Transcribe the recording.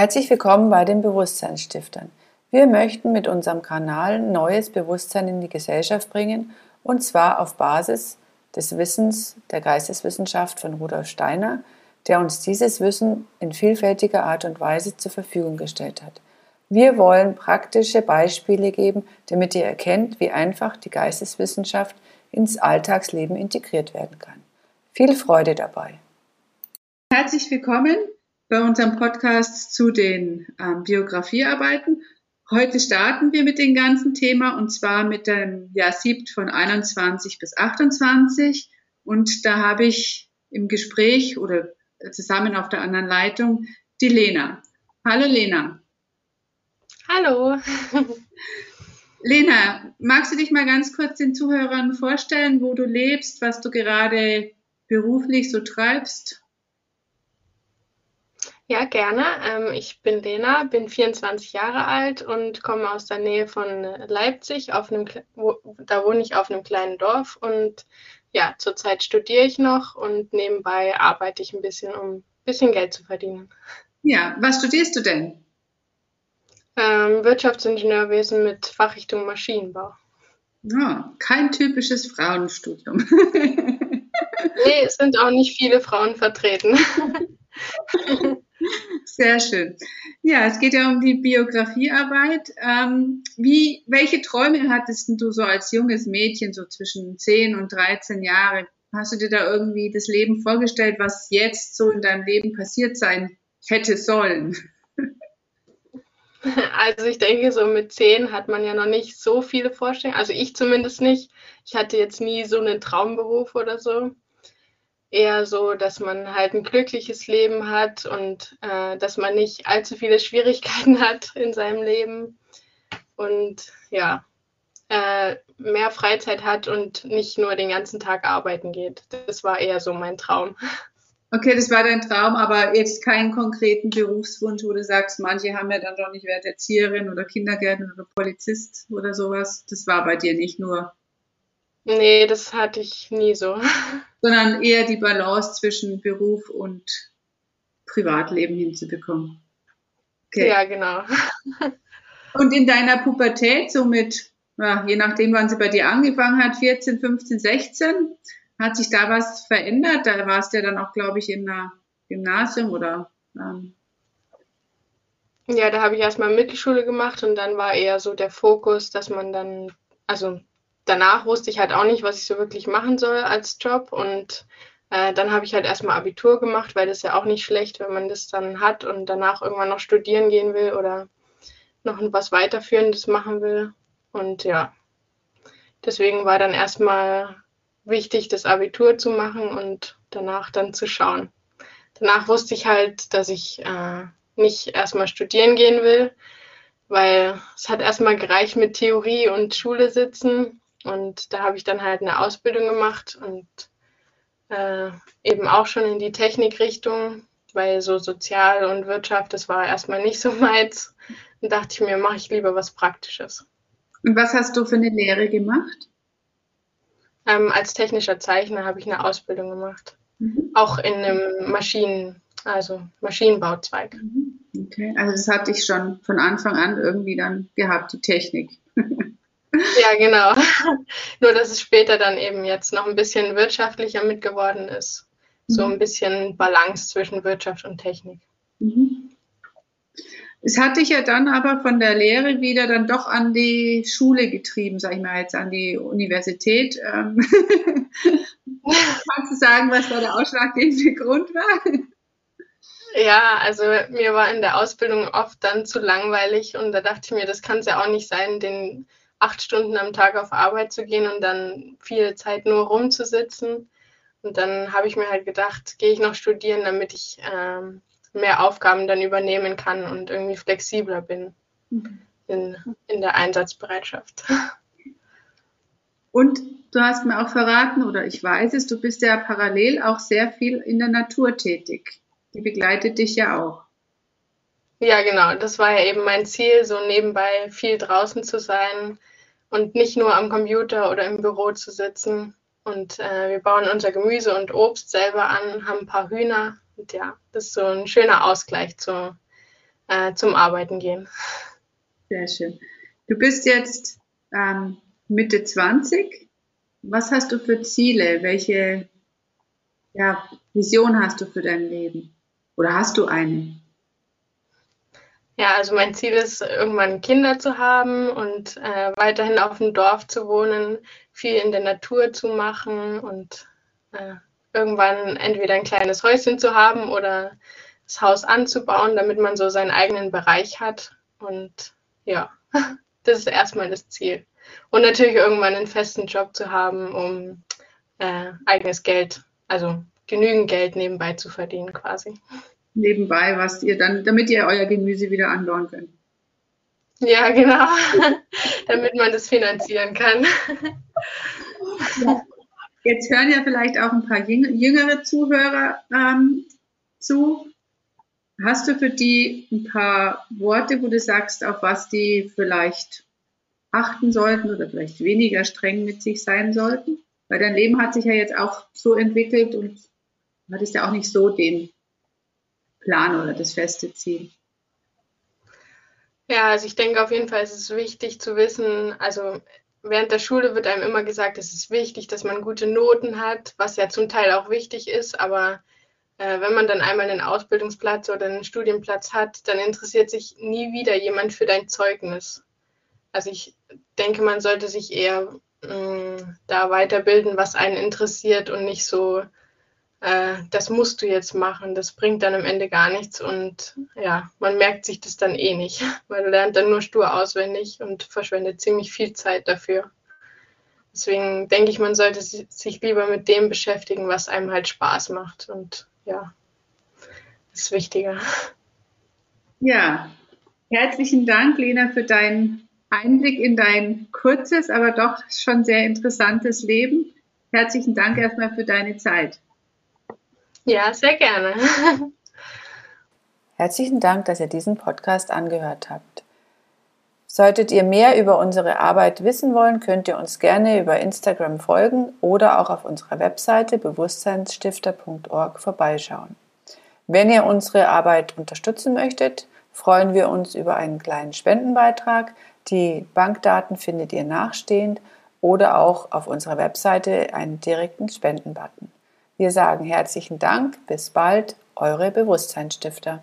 Herzlich willkommen bei den Bewusstseinsstiftern. Wir möchten mit unserem Kanal neues Bewusstsein in die Gesellschaft bringen und zwar auf Basis des Wissens der Geisteswissenschaft von Rudolf Steiner, der uns dieses Wissen in vielfältiger Art und Weise zur Verfügung gestellt hat. Wir wollen praktische Beispiele geben, damit ihr erkennt, wie einfach die Geisteswissenschaft ins Alltagsleben integriert werden kann. Viel Freude dabei. Herzlich willkommen bei unserem Podcast zu den ähm, Biografiearbeiten. Heute starten wir mit dem ganzen Thema und zwar mit dem Jahr Siebt von 21 bis 28. Und da habe ich im Gespräch oder zusammen auf der anderen Leitung die Lena. Hallo Lena. Hallo. Lena, magst du dich mal ganz kurz den Zuhörern vorstellen, wo du lebst, was du gerade beruflich so treibst? Ja, gerne. Ähm, ich bin Lena, bin 24 Jahre alt und komme aus der Nähe von Leipzig. Auf einem, da wohne ich auf einem kleinen Dorf und ja, zurzeit studiere ich noch und nebenbei arbeite ich ein bisschen, um ein bisschen Geld zu verdienen. Ja, was studierst du denn? Ähm, Wirtschaftsingenieurwesen mit Fachrichtung Maschinenbau. Ja, kein typisches Frauenstudium. nee, es sind auch nicht viele Frauen vertreten. Sehr schön. Ja, es geht ja um die Biografiearbeit. Ähm, wie, welche Träume hattest du so als junges Mädchen, so zwischen 10 und 13 Jahre? Hast du dir da irgendwie das Leben vorgestellt, was jetzt so in deinem Leben passiert sein hätte sollen? Also ich denke, so mit 10 hat man ja noch nicht so viele Vorstellungen. Also ich zumindest nicht. Ich hatte jetzt nie so einen Traumberuf oder so eher so, dass man halt ein glückliches Leben hat und äh, dass man nicht allzu viele Schwierigkeiten hat in seinem Leben und ja, äh, mehr Freizeit hat und nicht nur den ganzen Tag arbeiten geht. Das war eher so mein Traum. Okay, das war dein Traum, aber jetzt keinen konkreten Berufswunsch, wo du sagst, manche haben ja dann doch nicht Wert Erzieherin oder Kindergärtnerin oder Polizist oder sowas. Das war bei dir nicht nur. Nee, das hatte ich nie so. sondern eher die Balance zwischen Beruf und Privatleben hinzubekommen. Okay. Ja, genau. Und in deiner Pubertät, somit, ja, je nachdem, wann sie bei dir angefangen hat, 14, 15, 16, hat sich da was verändert? Da warst du ja dann auch, glaube ich, in einer Gymnasium oder? Ähm ja, da habe ich erstmal Mittelschule gemacht und dann war eher so der Fokus, dass man dann, also danach wusste ich halt auch nicht, was ich so wirklich machen soll als Job. Und äh, dann habe ich halt erstmal Abitur gemacht, weil das ja auch nicht schlecht, wenn man das dann hat und danach irgendwann noch studieren gehen will oder noch was weiterführendes machen will. Und ja, deswegen war dann erstmal wichtig, das Abitur zu machen und danach dann zu schauen. Danach wusste ich halt, dass ich äh, nicht erstmal studieren gehen will, weil es hat erstmal gereicht mit Theorie und Schule sitzen und da habe ich dann halt eine Ausbildung gemacht und äh, eben auch schon in die Technikrichtung, weil so Sozial und Wirtschaft, das war erstmal nicht so meins. Und dachte ich mir, mache ich lieber was Praktisches. Und was hast du für eine Lehre gemacht? Ähm, als technischer Zeichner habe ich eine Ausbildung gemacht. Mhm. Auch in einem Maschinen, also Maschinenbauzweig. Mhm. Okay, also das hatte ich schon von Anfang an irgendwie dann gehabt, die Technik. Ja, genau. Nur, dass es später dann eben jetzt noch ein bisschen wirtschaftlicher mitgeworden ist. So mhm. ein bisschen Balance zwischen Wirtschaft und Technik. Mhm. Es hat dich ja dann aber von der Lehre wieder dann doch an die Schule getrieben, sag ich mal jetzt, an die Universität. Ähm, kannst du sagen, was da der ausschlaggebende Grund war? Ja, also mir war in der Ausbildung oft dann zu langweilig und da dachte ich mir, das kann es ja auch nicht sein, den acht Stunden am Tag auf Arbeit zu gehen und dann viel Zeit nur rumzusitzen. Und dann habe ich mir halt gedacht, gehe ich noch studieren, damit ich ähm, mehr Aufgaben dann übernehmen kann und irgendwie flexibler bin mhm. in, in der Einsatzbereitschaft. Und du hast mir auch verraten, oder ich weiß es, du bist ja parallel auch sehr viel in der Natur tätig. Die begleitet dich ja auch. Ja, genau. Das war ja eben mein Ziel, so nebenbei viel draußen zu sein und nicht nur am Computer oder im Büro zu sitzen. Und äh, wir bauen unser Gemüse und Obst selber an, haben ein paar Hühner. Und ja, das ist so ein schöner Ausgleich zu äh, zum Arbeiten gehen. Sehr schön. Du bist jetzt ähm, Mitte 20. Was hast du für Ziele? Welche ja, Vision hast du für dein Leben? Oder hast du eine? Ja, also mein Ziel ist, irgendwann Kinder zu haben und äh, weiterhin auf dem Dorf zu wohnen, viel in der Natur zu machen und äh, irgendwann entweder ein kleines Häuschen zu haben oder das Haus anzubauen, damit man so seinen eigenen Bereich hat. Und ja, das ist erstmal das Ziel. Und natürlich irgendwann einen festen Job zu haben, um äh, eigenes Geld, also genügend Geld nebenbei zu verdienen quasi. Nebenbei, was ihr dann, damit ihr euer Gemüse wieder anbauen könnt. Ja, genau. damit man das finanzieren kann. Jetzt hören ja vielleicht auch ein paar jüngere Zuhörer ähm, zu. Hast du für die ein paar Worte, wo du sagst, auf was die vielleicht achten sollten oder vielleicht weniger streng mit sich sein sollten? Weil dein Leben hat sich ja jetzt auch so entwickelt und du hattest ja auch nicht so den Plan oder das feste Ziel. Ja, also ich denke auf jeden Fall ist es wichtig zu wissen, also während der Schule wird einem immer gesagt, es ist wichtig, dass man gute Noten hat, was ja zum Teil auch wichtig ist, aber äh, wenn man dann einmal einen Ausbildungsplatz oder einen Studienplatz hat, dann interessiert sich nie wieder jemand für dein Zeugnis. Also ich denke, man sollte sich eher mh, mm, da weiterbilden, was einen interessiert und nicht so, äh, das musst du jetzt machen, das bringt dann am Ende gar nichts und ja, man merkt sich das dann eh nicht. Man lernt dann nur stur auswendig und verschwendet ziemlich viel Zeit dafür. Deswegen denke ich, man sollte sich lieber mit dem beschäftigen, was einem halt Spaß macht und ja, ist wichtiger. Ja, herzlichen Dank, Lena, für deinen Einblick in dein kurzes, aber doch schon sehr interessantes Leben. Herzlichen Dank erstmal für deine Zeit. Ja, sehr gerne. Herzlichen Dank, dass ihr diesen Podcast angehört habt. Solltet ihr mehr über unsere Arbeit wissen wollen, könnt ihr uns gerne über Instagram folgen oder auch auf unserer Webseite bewusstseinsstifter.org vorbeischauen. Wenn ihr unsere Arbeit unterstützen möchtet, freuen wir uns über einen kleinen Spendenbeitrag. Die Bankdaten findet ihr nachstehend oder auch auf unserer Webseite einen direkten Spendenbutton. Wir sagen herzlichen Dank, bis bald, eure Bewusstseinsstifter.